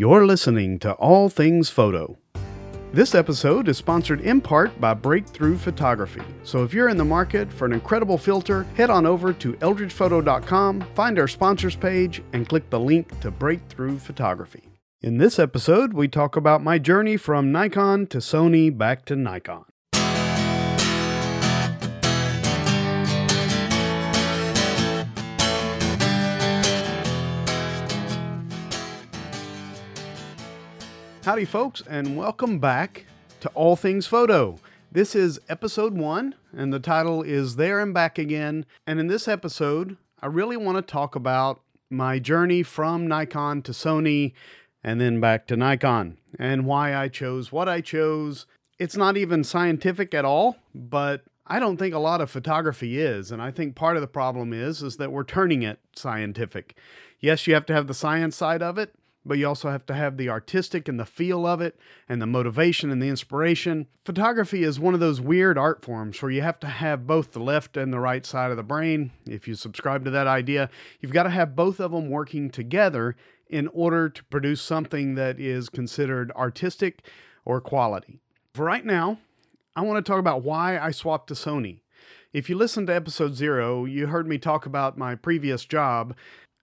You're listening to All Things Photo. This episode is sponsored in part by Breakthrough Photography. So if you're in the market for an incredible filter, head on over to eldridgephoto.com, find our sponsors page, and click the link to Breakthrough Photography. In this episode, we talk about my journey from Nikon to Sony back to Nikon. Howdy, folks, and welcome back to All Things Photo. This is episode one, and the title is There and Back Again. And in this episode, I really want to talk about my journey from Nikon to Sony and then back to Nikon and why I chose what I chose. It's not even scientific at all, but I don't think a lot of photography is, and I think part of the problem is is that we're turning it scientific. Yes, you have to have the science side of it, but you also have to have the artistic and the feel of it and the motivation and the inspiration. Photography is one of those weird art forms where you have to have both the left and the right side of the brain. If you subscribe to that idea, you've got to have both of them working together in order to produce something that is considered artistic or quality. For right now, I want to talk about why I swapped to Sony. If you listened to episode zero, you heard me talk about my previous job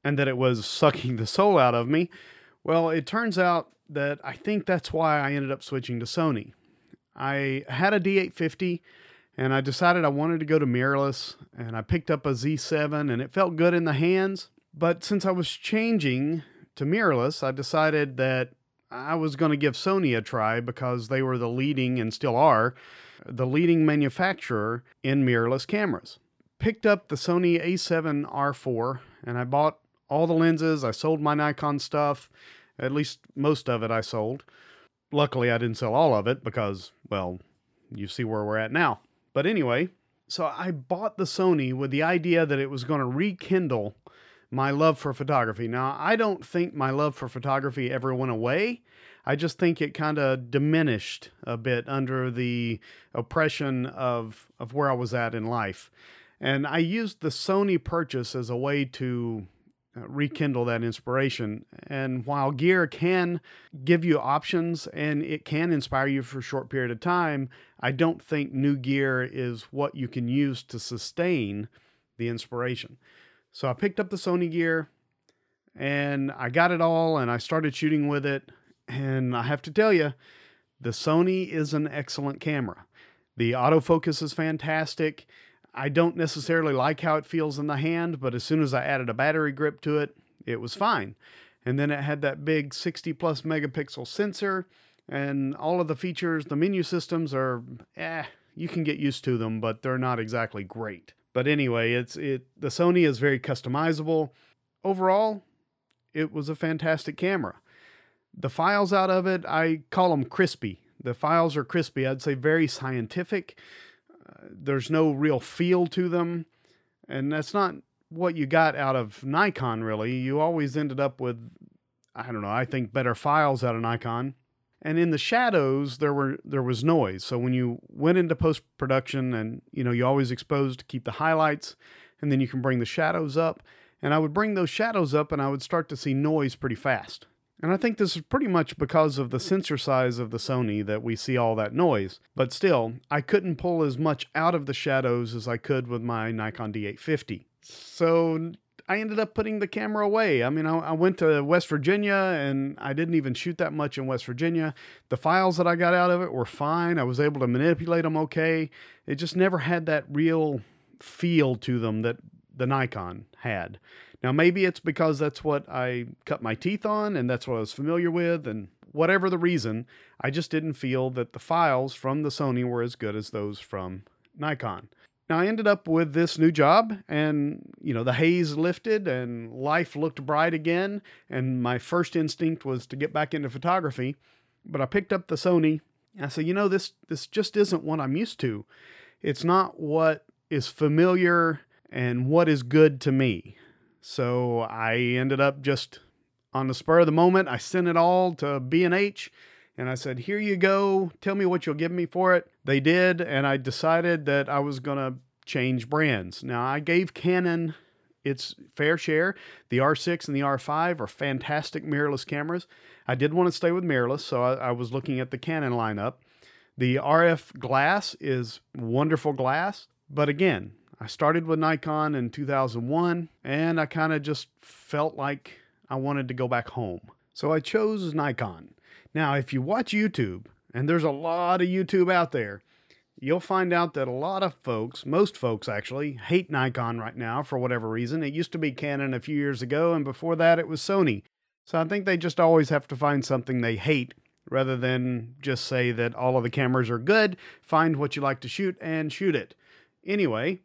and that it was sucking the soul out of me. Well, it turns out that I think that's why I ended up switching to Sony. I had a D850 and I decided I wanted to go to mirrorless and I picked up a Z7 and it felt good in the hands. But since I was changing to mirrorless, I decided that I was going to give Sony a try because they were the leading and still are the leading manufacturer in mirrorless cameras. Picked up the Sony A7 R4 and I bought all the lenses. I sold my Nikon stuff at least most of it I sold. Luckily, I didn't sell all of it because, well, you see where we're at now. But anyway, so I bought the Sony with the idea that it was going to rekindle my love for photography. Now, I don't think my love for photography ever went away. I just think it kind of diminished a bit under the oppression of, of where I was at in life. And I used the Sony purchase as a way to Uh, rekindle that inspiration. And while gear can give you options and it can inspire you for a short period of time, I don't think new gear is what you can use to sustain the inspiration. So I picked up the Sony gear and I got it all and I started shooting with it. And I have to tell you, the Sony is an excellent camera. The autofocus is fantastic. I don't necessarily like how it feels in the hand, but as soon as I added a battery grip to it, it was fine. And then it had that big 60 plus megapixel sensor, and all of the features, the menu systems are, eh, you can get used to them, but they're not exactly great. But anyway, it's it the Sony is very customizable. Overall, it was a fantastic camera. The files out of it, I call them crispy. The files are crispy. I'd say very scientific there's no real feel to them. And that's not what you got out of Nikon, really. You always ended up with, I don't know, I think better files out of Nikon. And in the shadows, there were there was noise. So when you went into post production, and you know, you always exposed to keep the highlights, and then you can bring the shadows up. And I would bring those shadows up, and I would start to see noise pretty fast. And I think this is pretty much because of the sensor size of the Sony that we see all that noise. But still, I couldn't pull as much out of the shadows as I could with my Nikon D850. So I ended up putting the camera away. I mean, I, I, went to West Virginia and I didn't even shoot that much in West Virginia. The files that I got out of it were fine. I was able to manipulate them okay. It just never had that real feel to them that the Nikon had. Now, maybe it's because that's what I cut my teeth on and that's what I was familiar with, and whatever the reason, I just didn't feel that the files from the Sony were as good as those from Nikon. Now, I ended up with this new job, and you know, the haze lifted and life looked bright again. And my first instinct was to get back into photography, but I picked up the Sony. I said, you know, this this just isn't what I'm used to. It's not what is familiar and what is good to me. So I ended up just on the spur of the moment, I sent it all to B&H and I said, "Here you go. Tell me what you'll give me for it." They did, and I decided that I was going to change brands. Now, I gave Canon its fair share. The R6 and the R5 are fantastic mirrorless cameras. I did want to stay with mirrorless, so I, I was looking at the Canon lineup. The RF glass is wonderful glass, but again, I started with Nikon in 2001 and I kind of just felt like I wanted to go back home. So I chose Nikon. Now, if you watch YouTube, and there's a lot of YouTube out there, you'll find out that a lot of folks, most folks actually, hate Nikon right now for whatever reason. It used to be Canon a few years ago, and before that it was Sony. So I think they just always have to find something they hate rather than just say that all of the cameras are good, find what you like to shoot and shoot it. Anyway,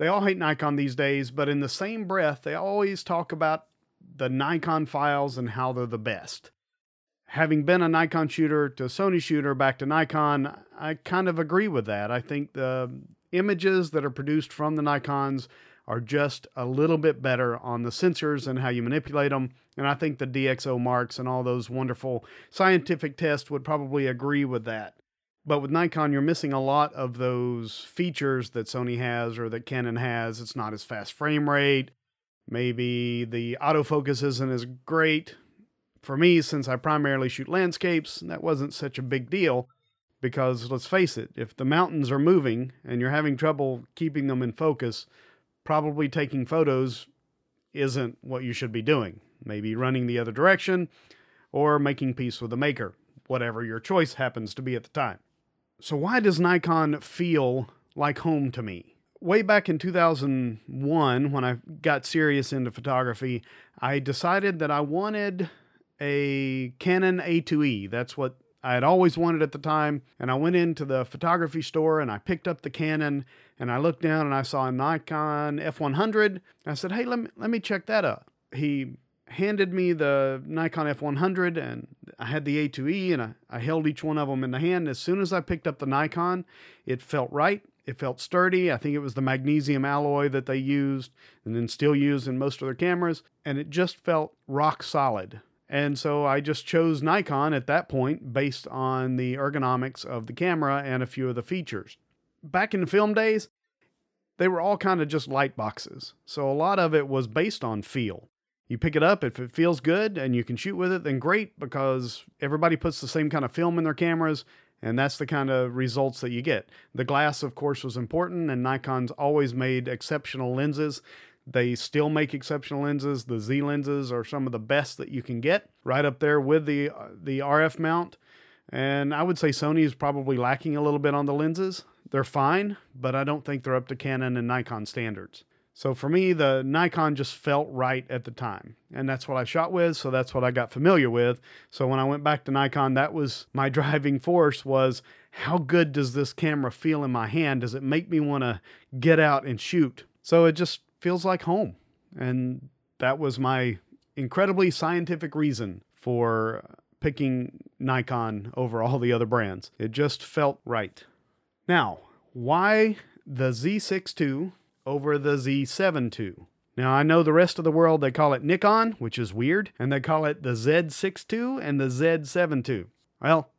they all hate Nikon these days, but in the same breath, they always talk about the Nikon files and how they're the best having been a Nikon shooter to Sony shooter back to Nikon, I kind of agree with that. I think the images that are produced from the Nikons are just a little bit better on the sensors and how you manipulate them. And I think the DxO marks and all those wonderful scientific tests would probably agree with that. But with Nikon, you're missing a lot of those features that Sony has or that Canon has. It's not as fast frame rate. Maybe the autofocus isn't as great for me, since I primarily shoot landscapes, that wasn't such a big deal because let's face it, if the mountains are moving and you're having trouble keeping them in focus, probably taking photos isn't what you should be doing. Maybe running the other direction or making peace with the maker, whatever your choice happens to be at the time. So, why does Nikon feel like home to me? Way back in 2001, when I got serious into photography, I decided that I wanted a Canon A2E. That's what I had always wanted at the time. And I went into the photography store and I picked up the Canon and I looked down and I saw a Nikon F100. I said, hey, let me, let me check that up. He handed me the Nikon F100 and I had the A2E and I, I held each one of them in the hand. As soon as I picked up the Nikon, it felt right. It felt sturdy. I think it was the magnesium alloy that they used and then still use in most of their cameras. And it just felt rock solid. And so I just chose Nikon at that point based on the ergonomics of the camera and a few of the features. Back in the film days, they were all kind of just light boxes. So a lot of it was based on feel. You pick it up, if it feels good and you can shoot with it, then great because everybody puts the same kind of film in their cameras and that's the kind of results that you get. The glass, of course, was important, and Nikon's always made exceptional lenses. They still make exceptional lenses. The Z lenses are some of the best that you can get, right up there with the uh, the RF mount. And I would say Sony is probably lacking a little bit on the lenses. They're fine, but I don't think they're up to Canon and Nikon standards. So for me, the Nikon just felt right at the time. And that's what I shot with, so that's what I got familiar with. So when I went back to Nikon, that was my driving force was how good does this camera feel in my hand? Does it make me want to get out and shoot? So it just feels like home. And that was my incredibly scientific reason for picking Nikon over all the other brands. It just felt right. Now, why the Z6 II over the Z7 II? Now, I know the rest of the world, they call it Nikon, which is weird, and they call it the Z6 II and the Z7 II. Well,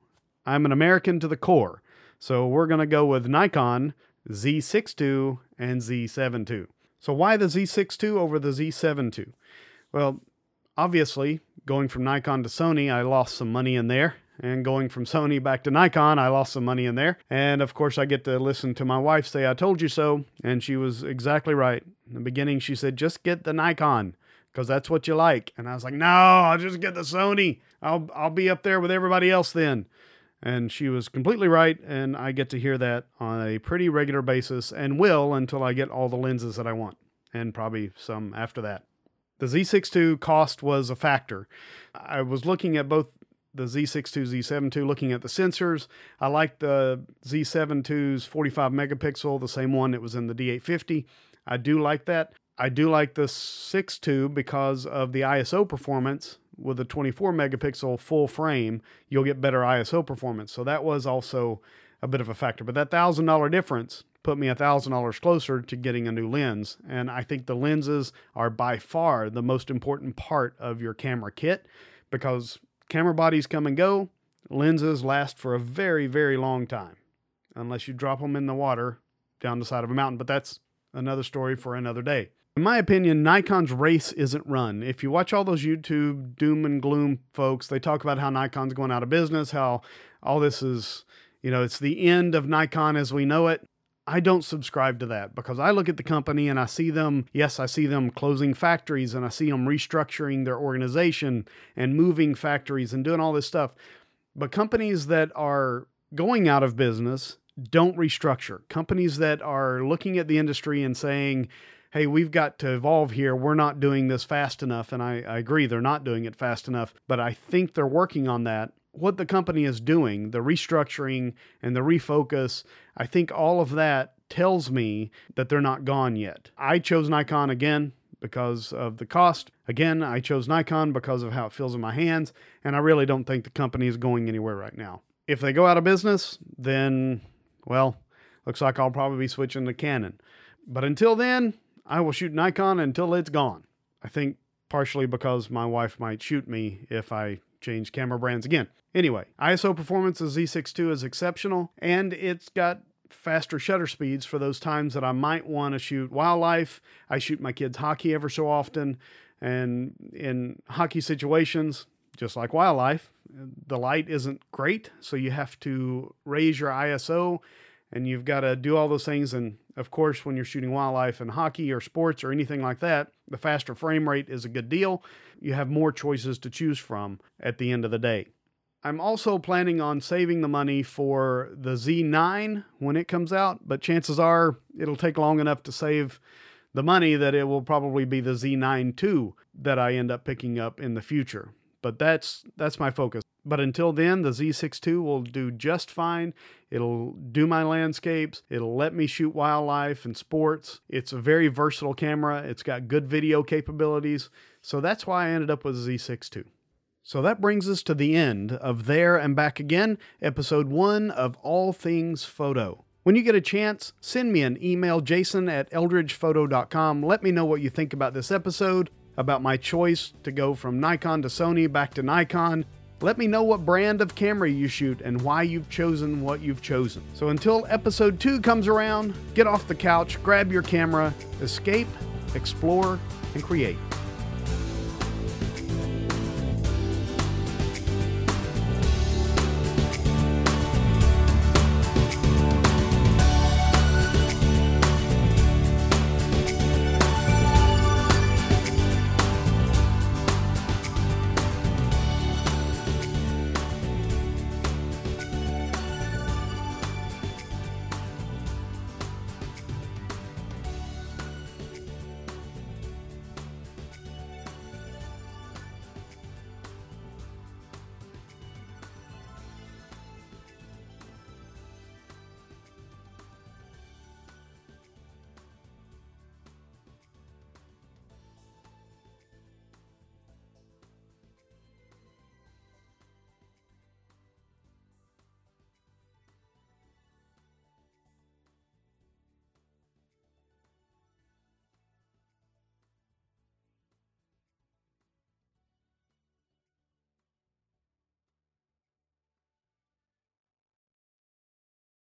I'm an American to the core, so we're going to go with Nikon Z6 II and Z7 II. So why the Z6 II over the Z7 II? Well, obviously, going from Nikon to Sony, I lost some money in there. And going from Sony back to Nikon, I lost some money in there. And of course, I get to listen to my wife say, I told you so. And she was exactly right. In the beginning, she said, just get the Nikon because that's what you like. And I was like, no, I'll just get the Sony. I'll, I'll be up there with everybody else then. And she was completely right, and I get to hear that on a pretty regular basis and will until I get all the lenses that I want, and probably some after that. The Z6 II cost was a factor. I was looking at both the Z6 II, Z7 II, looking at the sensors. I like the Z7 II's 45 megapixel, the same one that was in the D850. I do like that. I do like the 6 II because of the ISO performance with a 24 megapixel full frame, you'll get better ISO performance. So that was also a bit of a factor. But that $1,000 difference put me a $1,000 closer to getting a new lens. And I think the lenses are by far the most important part of your camera kit because camera bodies come and go. Lenses last for a very, very long time unless you drop them in the water down the side of a mountain. But that's another story for another day. In my opinion, Nikon's race isn't run. If you watch all those YouTube doom and gloom folks, they talk about how Nikon's going out of business, how all this is, you know, it's the end of Nikon as we know it. I don't subscribe to that because I look at the company and I see them, yes, I see them closing factories and I see them restructuring their organization and moving factories and doing all this stuff. But companies that are going out of business don't restructure. Companies that are looking at the industry and saying, hey, we've got to evolve here. We're not doing this fast enough. And I, I agree, they're not doing it fast enough, but I think they're working on that what the company is doing, the restructuring and the refocus, I think all of that tells me that they're not gone yet. I chose Nikon again because of the cost. Again, I chose Nikon because of how it feels in my hands, and I really don't think the company is going anywhere right now. If they go out of business, then, well, looks like I'll probably be switching to Canon. But until then, I will shoot Nikon until it's gone. I think partially because my wife might shoot me if I change camera brands again. Anyway, ISO performance of Z6 is exceptional and it's got faster shutter speeds for those times that I might want to shoot wildlife. I shoot my kids hockey ever so often and in hockey situations, just like wildlife, the light isn't great, so you have to raise your ISO and you've got to do all those things and of course, when you're shooting wildlife and hockey or sports or anything like that, the faster frame rate is a good deal. You have more choices to choose from at the end of the day. I'm also planning on saving the money for the Z9 when it comes out, but chances are it'll take long enough to save the money that it will probably be the Z9 II that I end up picking up in the future. But that's that's my focus. But until then, the Z6 II will do just fine. It'll do my landscapes. It'll let me shoot wildlife and sports. It's a very versatile camera. It's got good video capabilities. So that's why I ended up with the Z6 II. So that brings us to the end of There and Back Again, episode one of All Things Photo. When you get a chance, send me an email, jason at eldridgephoto.com. Let me know what you think about this episode, about my choice to go from Nikon to Sony back to Nikon, let me know what brand of camera you shoot and why you've chosen what you've chosen. So until episode two comes around, get off the couch, grab your camera, escape, explore, and create.